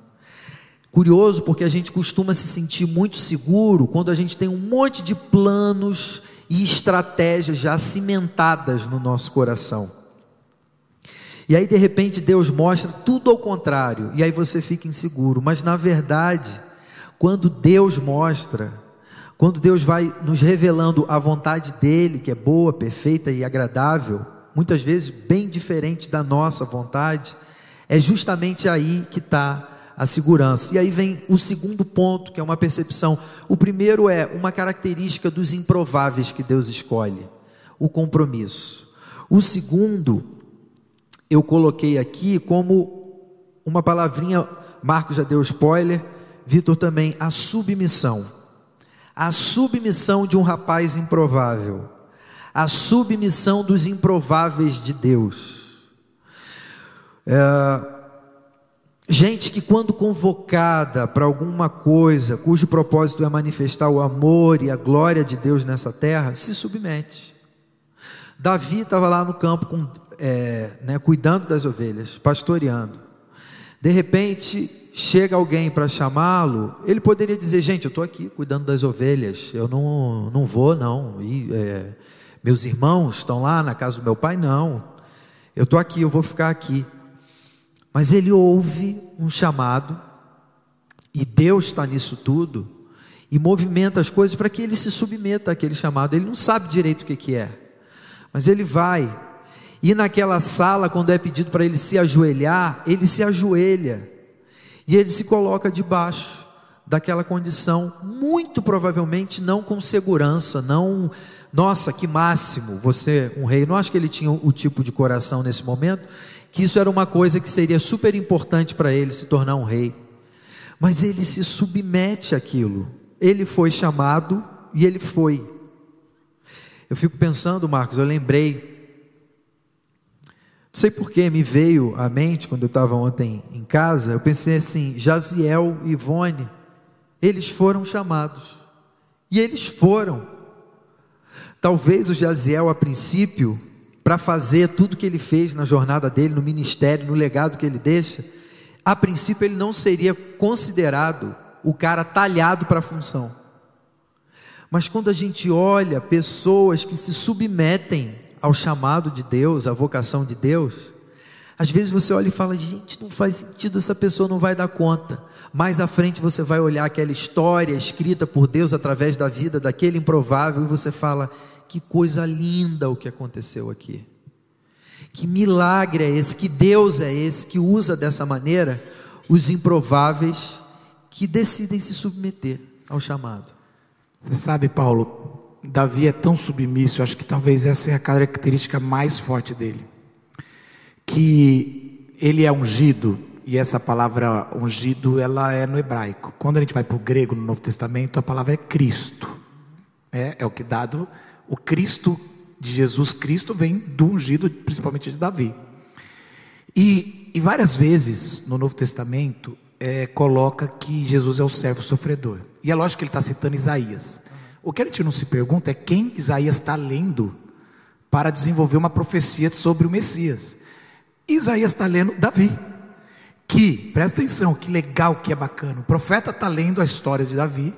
Curioso porque a gente costuma se sentir muito seguro quando a gente tem um monte de planos e estratégias já cimentadas no nosso coração. E aí de repente Deus mostra tudo ao contrário, e aí você fica inseguro. Mas na verdade, quando Deus mostra, quando Deus vai nos revelando a vontade dele, que é boa, perfeita e agradável, muitas vezes bem diferente da nossa vontade, é justamente aí que está a segurança. E aí vem o segundo ponto, que é uma percepção. O primeiro é uma característica dos improváveis que Deus escolhe: o compromisso. O segundo, eu coloquei aqui como uma palavrinha, Marcos já deu spoiler, Vitor também, a submissão. A submissão de um rapaz improvável. A submissão dos improváveis de Deus. É, Gente que, quando convocada para alguma coisa, cujo propósito é manifestar o amor e a glória de Deus nessa terra, se submete. Davi estava lá no campo, com, é, né, cuidando das ovelhas, pastoreando. De repente, chega alguém para chamá-lo. Ele poderia dizer: Gente, eu estou aqui cuidando das ovelhas, eu não, não vou, não. E, é, meus irmãos estão lá na casa do meu pai, não. Eu estou aqui, eu vou ficar aqui. Mas ele ouve um chamado, e Deus está nisso tudo, e movimenta as coisas para que ele se submeta àquele chamado. Ele não sabe direito o que, que é, mas ele vai. E naquela sala, quando é pedido para ele se ajoelhar, ele se ajoelha, e ele se coloca debaixo daquela condição, muito provavelmente não com segurança, não, nossa, que máximo, você, um rei. Não acho que ele tinha o tipo de coração nesse momento que isso era uma coisa que seria super importante para ele se tornar um rei. Mas ele se submete àquilo. Ele foi chamado e ele foi. Eu fico pensando, Marcos, eu lembrei. Sei porquê, me veio à mente quando eu estava ontem em casa. Eu pensei assim: Jaziel e Ivone, eles foram chamados. E eles foram. Talvez o Jaziel, a princípio, para fazer tudo que ele fez na jornada dele, no ministério, no legado que ele deixa, a princípio ele não seria considerado o cara talhado para a função. Mas quando a gente olha pessoas que se submetem ao chamado de Deus, à vocação de Deus, às vezes você olha e fala, gente, não faz sentido, essa pessoa não vai dar conta. Mais à frente você vai olhar aquela história escrita por Deus através da vida daquele improvável e você fala, que coisa linda o que aconteceu aqui. Que milagre é esse, que Deus é esse que usa dessa maneira os improváveis que decidem se submeter ao chamado.
Você sabe, Paulo, Davi é tão submisso, acho que talvez essa é a característica mais forte dele que ele é ungido, e essa palavra ungido, ela é no hebraico. Quando a gente vai para o grego no Novo Testamento, a palavra é Cristo. É, é o que dado, o Cristo de Jesus Cristo vem do ungido, principalmente de Davi. E, e várias vezes no Novo Testamento é, coloca que Jesus é o servo sofredor. E é lógico que ele está citando Isaías. O que a gente não se pergunta é quem Isaías está lendo para desenvolver uma profecia sobre o Messias. Isaías está lendo Davi. Que, presta atenção, que legal, que é bacana. O profeta está lendo a história de Davi,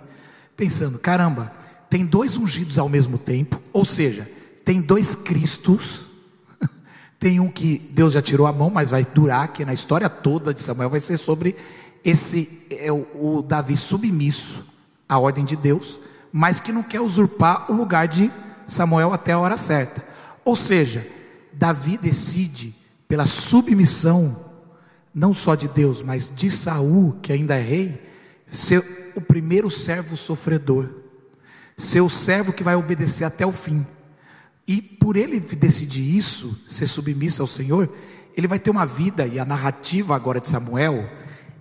pensando: caramba, tem dois ungidos ao mesmo tempo, ou seja, tem dois Cristos. Tem um que Deus já tirou a mão, mas vai durar, que na história toda de Samuel vai ser sobre esse é o, o Davi submisso à ordem de Deus, mas que não quer usurpar o lugar de Samuel até a hora certa. Ou seja, Davi decide pela submissão, não só de Deus, mas de Saul, que ainda é rei, ser o primeiro servo sofredor, ser o servo que vai obedecer até o fim. E por ele decidir isso, ser submisso ao Senhor, ele vai ter uma vida, e a narrativa agora de Samuel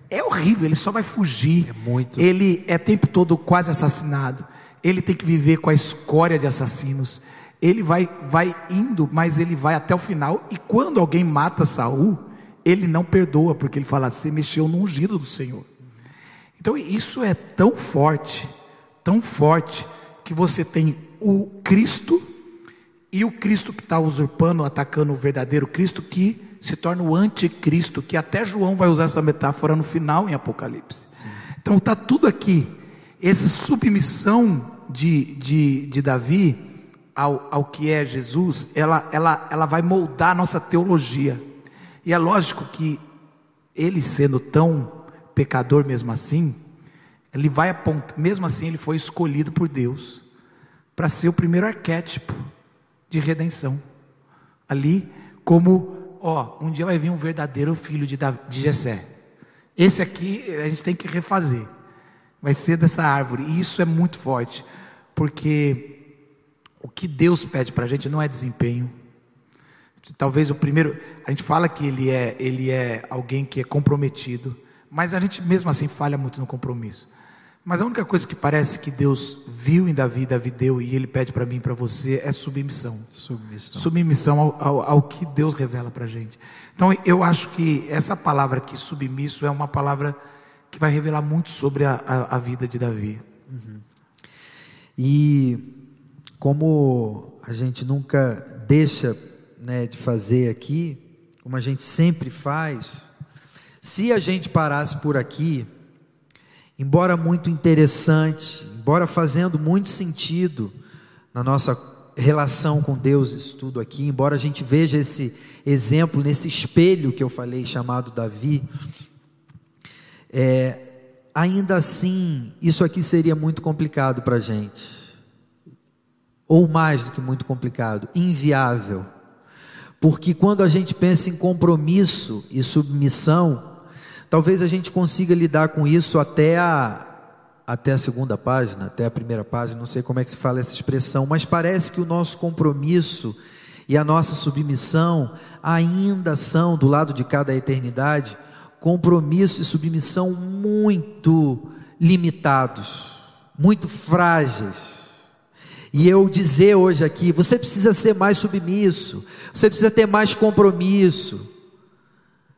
é horrível, ele só vai fugir.
É muito.
Ele é tempo todo quase assassinado. Ele tem que viver com a escória de assassinos ele vai, vai indo, mas ele vai até o final. E quando alguém mata Saul, ele não perdoa, porque ele fala: você mexeu no ungido do Senhor. Então isso é tão forte, tão forte, que você tem o Cristo e o Cristo que está usurpando, atacando o verdadeiro Cristo, que se torna o anticristo, que até João vai usar essa metáfora no final em Apocalipse. Sim. Então está tudo aqui. Essa submissão de, de, de Davi ao, ao que é Jesus, ela, ela, ela vai moldar a nossa teologia. E é lógico que ele sendo tão pecador mesmo assim, ele vai apontar, mesmo assim ele foi escolhido por Deus para ser o primeiro arquétipo de redenção. Ali, como, ó, um dia vai vir um verdadeiro filho de, de Jessé. Esse aqui a gente tem que refazer. Vai ser dessa árvore. E isso é muito forte, porque o que Deus pede para a gente não é desempenho. Talvez o primeiro, a gente fala que ele é, ele é alguém que é comprometido, mas a gente mesmo assim falha muito no compromisso. Mas a única coisa que parece que Deus viu em Davi, Davi deu e ele pede para mim e para você é submissão.
Submissão.
Submissão ao, ao, ao que Deus revela para a gente. Então eu acho que essa palavra aqui, submisso, é uma palavra que vai revelar muito sobre a, a, a vida de Davi.
Uhum. E como a gente nunca deixa né, de fazer aqui, como a gente sempre faz, se a gente parasse por aqui, embora muito interessante, embora fazendo muito sentido na nossa relação com Deus, isso tudo aqui, embora a gente veja esse exemplo nesse espelho que eu falei, chamado Davi, é, ainda assim, isso aqui seria muito complicado para a gente ou mais do que muito complicado, inviável. Porque quando a gente pensa em compromisso e submissão, talvez a gente consiga lidar com isso até a até a segunda página, até a primeira página, não sei como é que se fala essa expressão, mas parece que o nosso compromisso e a nossa submissão ainda são do lado de cada eternidade compromisso e submissão muito limitados, muito frágeis. E eu dizer hoje aqui, você precisa ser mais submisso, você precisa ter mais compromisso.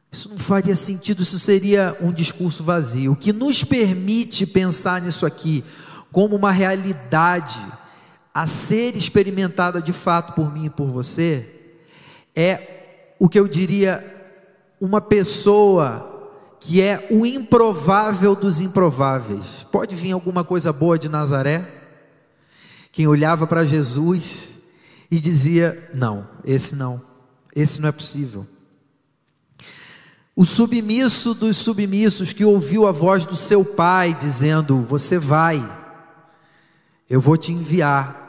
Isso não faria sentido, isso seria um discurso vazio. O que nos permite pensar nisso aqui como uma realidade a ser experimentada de fato por mim e por você, é o que eu diria uma pessoa que é o improvável dos improváveis. Pode vir alguma coisa boa de Nazaré? quem olhava para Jesus e dizia: Não, esse não, esse não é possível. O submisso dos submissos que ouviu a voz do seu pai dizendo: Você vai, eu vou te enviar.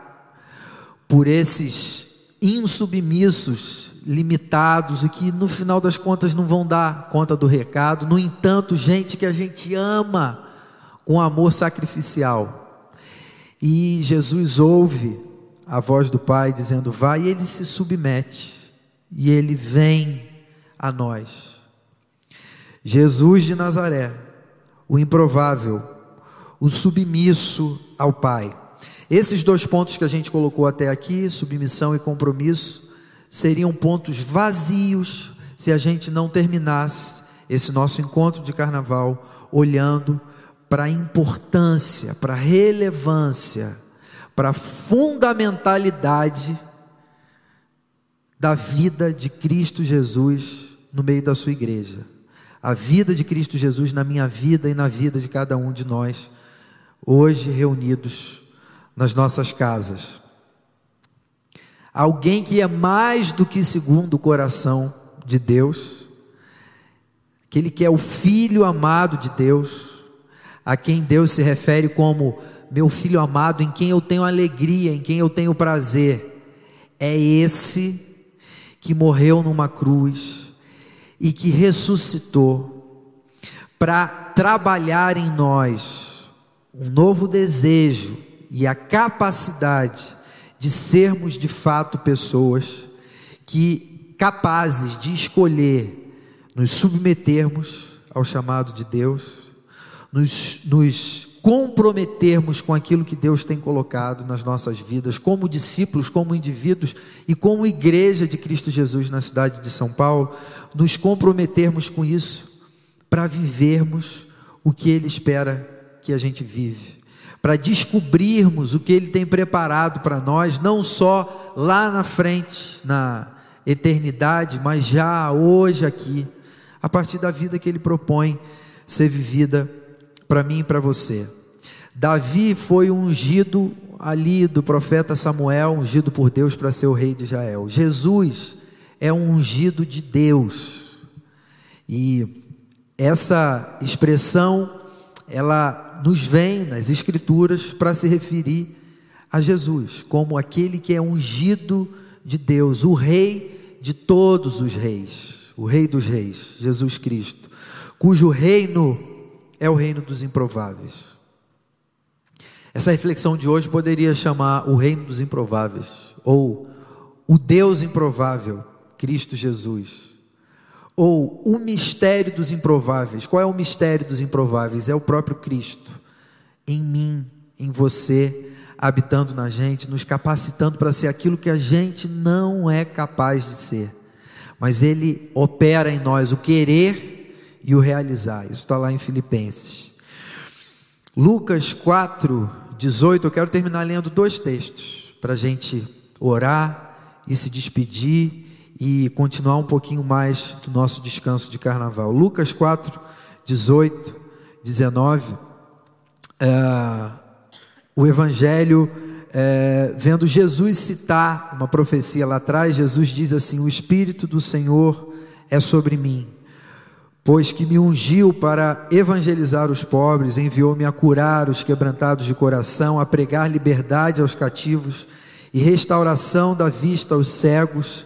Por esses insubmissos, limitados, e que no final das contas não vão dar conta do recado. No entanto, gente que a gente ama com amor sacrificial. E Jesus ouve a voz do Pai dizendo: Vai, e ele se submete, e ele vem a nós. Jesus de Nazaré, o improvável, o submisso ao Pai. Esses dois pontos que a gente colocou até aqui, submissão e compromisso, seriam pontos vazios se a gente não terminasse esse nosso encontro de carnaval olhando para a importância, para a relevância, para a fundamentalidade da vida de Cristo Jesus no meio da sua igreja. A vida de Cristo Jesus na minha vida e na vida de cada um de nós, hoje reunidos nas nossas casas. Alguém que é mais do que segundo o coração de Deus, aquele que é o filho amado de Deus, a quem Deus se refere como meu filho amado, em quem eu tenho alegria, em quem eu tenho prazer, é esse que morreu numa cruz e que ressuscitou para trabalhar em nós um novo desejo e a capacidade de sermos de fato pessoas que capazes de escolher nos submetermos ao chamado de Deus, nos, nos comprometermos com aquilo que Deus tem colocado nas nossas vidas, como discípulos, como indivíduos e como igreja de Cristo Jesus na cidade de São Paulo, nos comprometermos com isso para vivermos o que Ele espera que a gente vive para descobrirmos o que Ele tem preparado para nós, não só lá na frente, na eternidade, mas já hoje aqui, a partir da vida que Ele propõe ser vivida para mim e para você. Davi foi ungido ali do profeta Samuel, ungido por Deus para ser o rei de Israel. Jesus é um ungido de Deus. E essa expressão ela nos vem nas Escrituras para se referir a Jesus como aquele que é ungido de Deus, o Rei de todos os reis, o Rei dos reis, Jesus Cristo, cujo reino é o reino dos improváveis. Essa reflexão de hoje poderia chamar o reino dos improváveis, ou o Deus improvável, Cristo Jesus ou o mistério dos improváveis. Qual é o mistério dos improváveis? É o próprio Cristo em mim, em você, habitando na gente, nos capacitando para ser aquilo que a gente não é capaz de ser. Mas Ele opera em nós o querer e o realizar. Isso está lá em Filipenses. Lucas 4, 18. Eu quero terminar lendo dois textos para a gente orar e se despedir e continuar um pouquinho mais do nosso descanso de carnaval. Lucas 4, 18, 19. É, o Evangelho, é, vendo Jesus citar uma profecia lá atrás, Jesus diz assim: O Espírito do Senhor é sobre mim, pois que me ungiu para evangelizar os pobres, enviou-me a curar os quebrantados de coração, a pregar liberdade aos cativos e restauração da vista aos cegos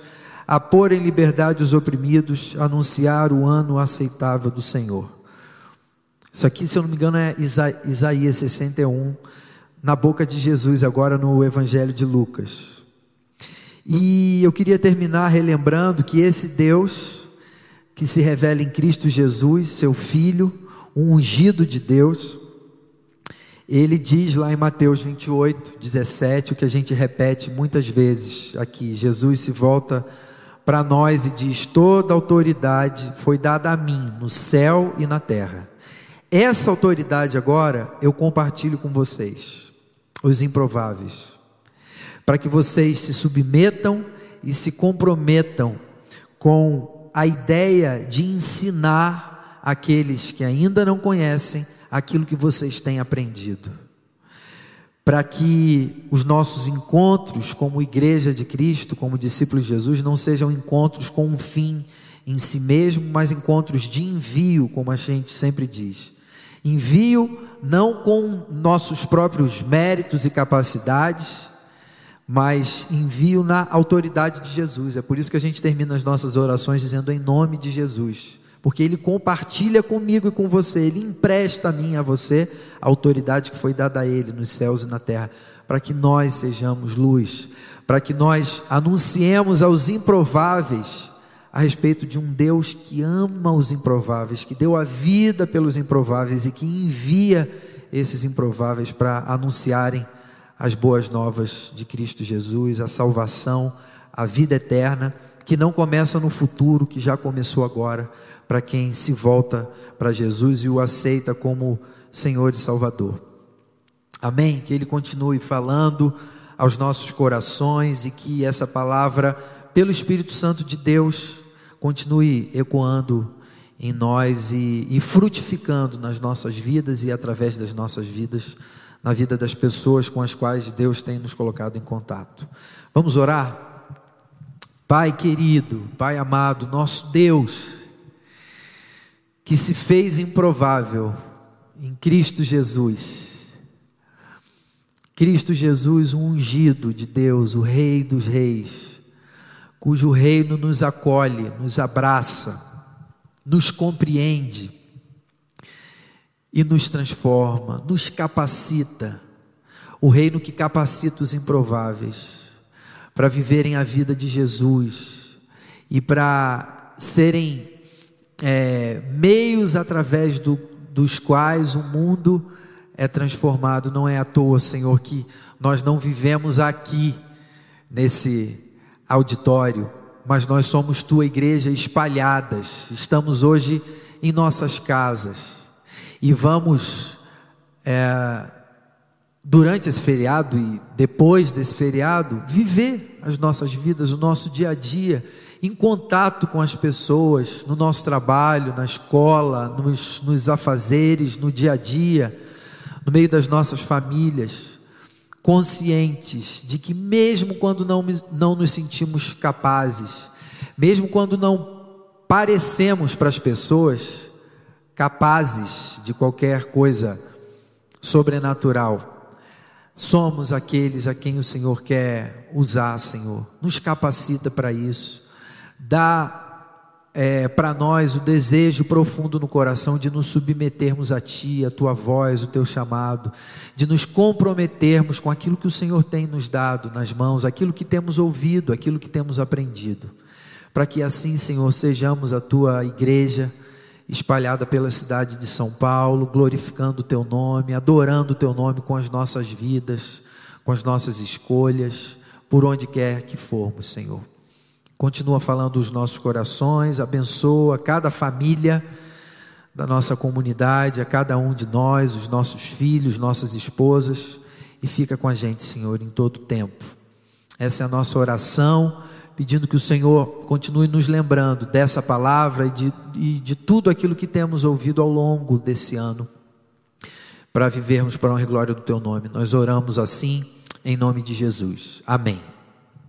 a pôr em liberdade os oprimidos, anunciar o ano aceitável do Senhor. Isso aqui, se eu não me engano, é Isaías 61, na boca de Jesus, agora no Evangelho de Lucas. E eu queria terminar relembrando que esse Deus, que se revela em Cristo Jesus, seu Filho, um ungido de Deus, ele diz lá em Mateus 28, 17, o que a gente repete muitas vezes aqui: Jesus se volta para nós e diz: toda autoridade foi dada a mim, no céu e na terra. Essa autoridade agora eu compartilho com vocês, os improváveis, para que vocês se submetam e se comprometam com a ideia de ensinar aqueles que ainda não conhecem aquilo que vocês têm aprendido para que os nossos encontros como igreja de Cristo, como discípulos de Jesus, não sejam encontros com um fim em si mesmo, mas encontros de envio, como a gente sempre diz. Envio não com nossos próprios méritos e capacidades, mas envio na autoridade de Jesus. É por isso que a gente termina as nossas orações dizendo em nome de Jesus porque Ele compartilha comigo e com você, Ele empresta a mim e a você a autoridade que foi dada a Ele nos céus e na terra, para que nós sejamos luz, para que nós anunciemos aos improváveis a respeito de um Deus que ama os improváveis, que deu a vida pelos improváveis e que envia esses improváveis para anunciarem as boas novas de Cristo Jesus, a salvação, a vida eterna, que não começa no futuro, que já começou agora para quem se volta para Jesus e o aceita como Senhor e Salvador. Amém? Que Ele continue falando aos nossos corações e que essa palavra, pelo Espírito Santo de Deus, continue ecoando em nós e, e frutificando nas nossas vidas e através das nossas vidas, na vida das pessoas com as quais Deus tem nos colocado em contato. Vamos orar? Pai querido, Pai amado, nosso Deus, que se fez improvável em Cristo Jesus. Cristo Jesus, o ungido de Deus, o Rei dos Reis, cujo reino nos acolhe, nos abraça, nos compreende e nos transforma, nos capacita. O reino que capacita os improváveis para viverem a vida de Jesus e para serem é, meios através do, dos quais o mundo é transformado. Não é à toa, Senhor, que nós não vivemos aqui nesse auditório, mas nós somos tua igreja espalhadas. Estamos hoje em nossas casas e vamos é, durante esse feriado e depois desse feriado viver as nossas vidas, o nosso dia a dia em contato com as pessoas, no nosso trabalho, na escola, nos, nos afazeres, no dia a dia, no meio das nossas famílias, conscientes de que, mesmo quando não, não nos sentimos capazes, mesmo quando não parecemos para as pessoas capazes de qualquer coisa sobrenatural, somos aqueles a quem o Senhor quer usar, Senhor. Nos capacita para isso dá é, para nós o desejo profundo no coração de nos submetermos a Ti, a Tua voz, o Teu chamado, de nos comprometermos com aquilo que o Senhor tem nos dado nas mãos, aquilo que temos ouvido, aquilo que temos aprendido, para que assim, Senhor, sejamos a Tua igreja espalhada pela cidade de São Paulo, glorificando o Teu nome, adorando o Teu nome com as nossas vidas, com as nossas escolhas, por onde quer que formos, Senhor. Continua falando os nossos corações, abençoa cada família da nossa comunidade, a cada um de nós, os nossos filhos, nossas esposas, e fica com a gente, Senhor, em todo tempo. Essa é a nossa oração, pedindo que o Senhor continue nos lembrando dessa palavra e de, e de tudo aquilo que temos ouvido ao longo desse ano, para vivermos para a honra e glória do Teu nome. Nós oramos assim, em nome de Jesus. Amém.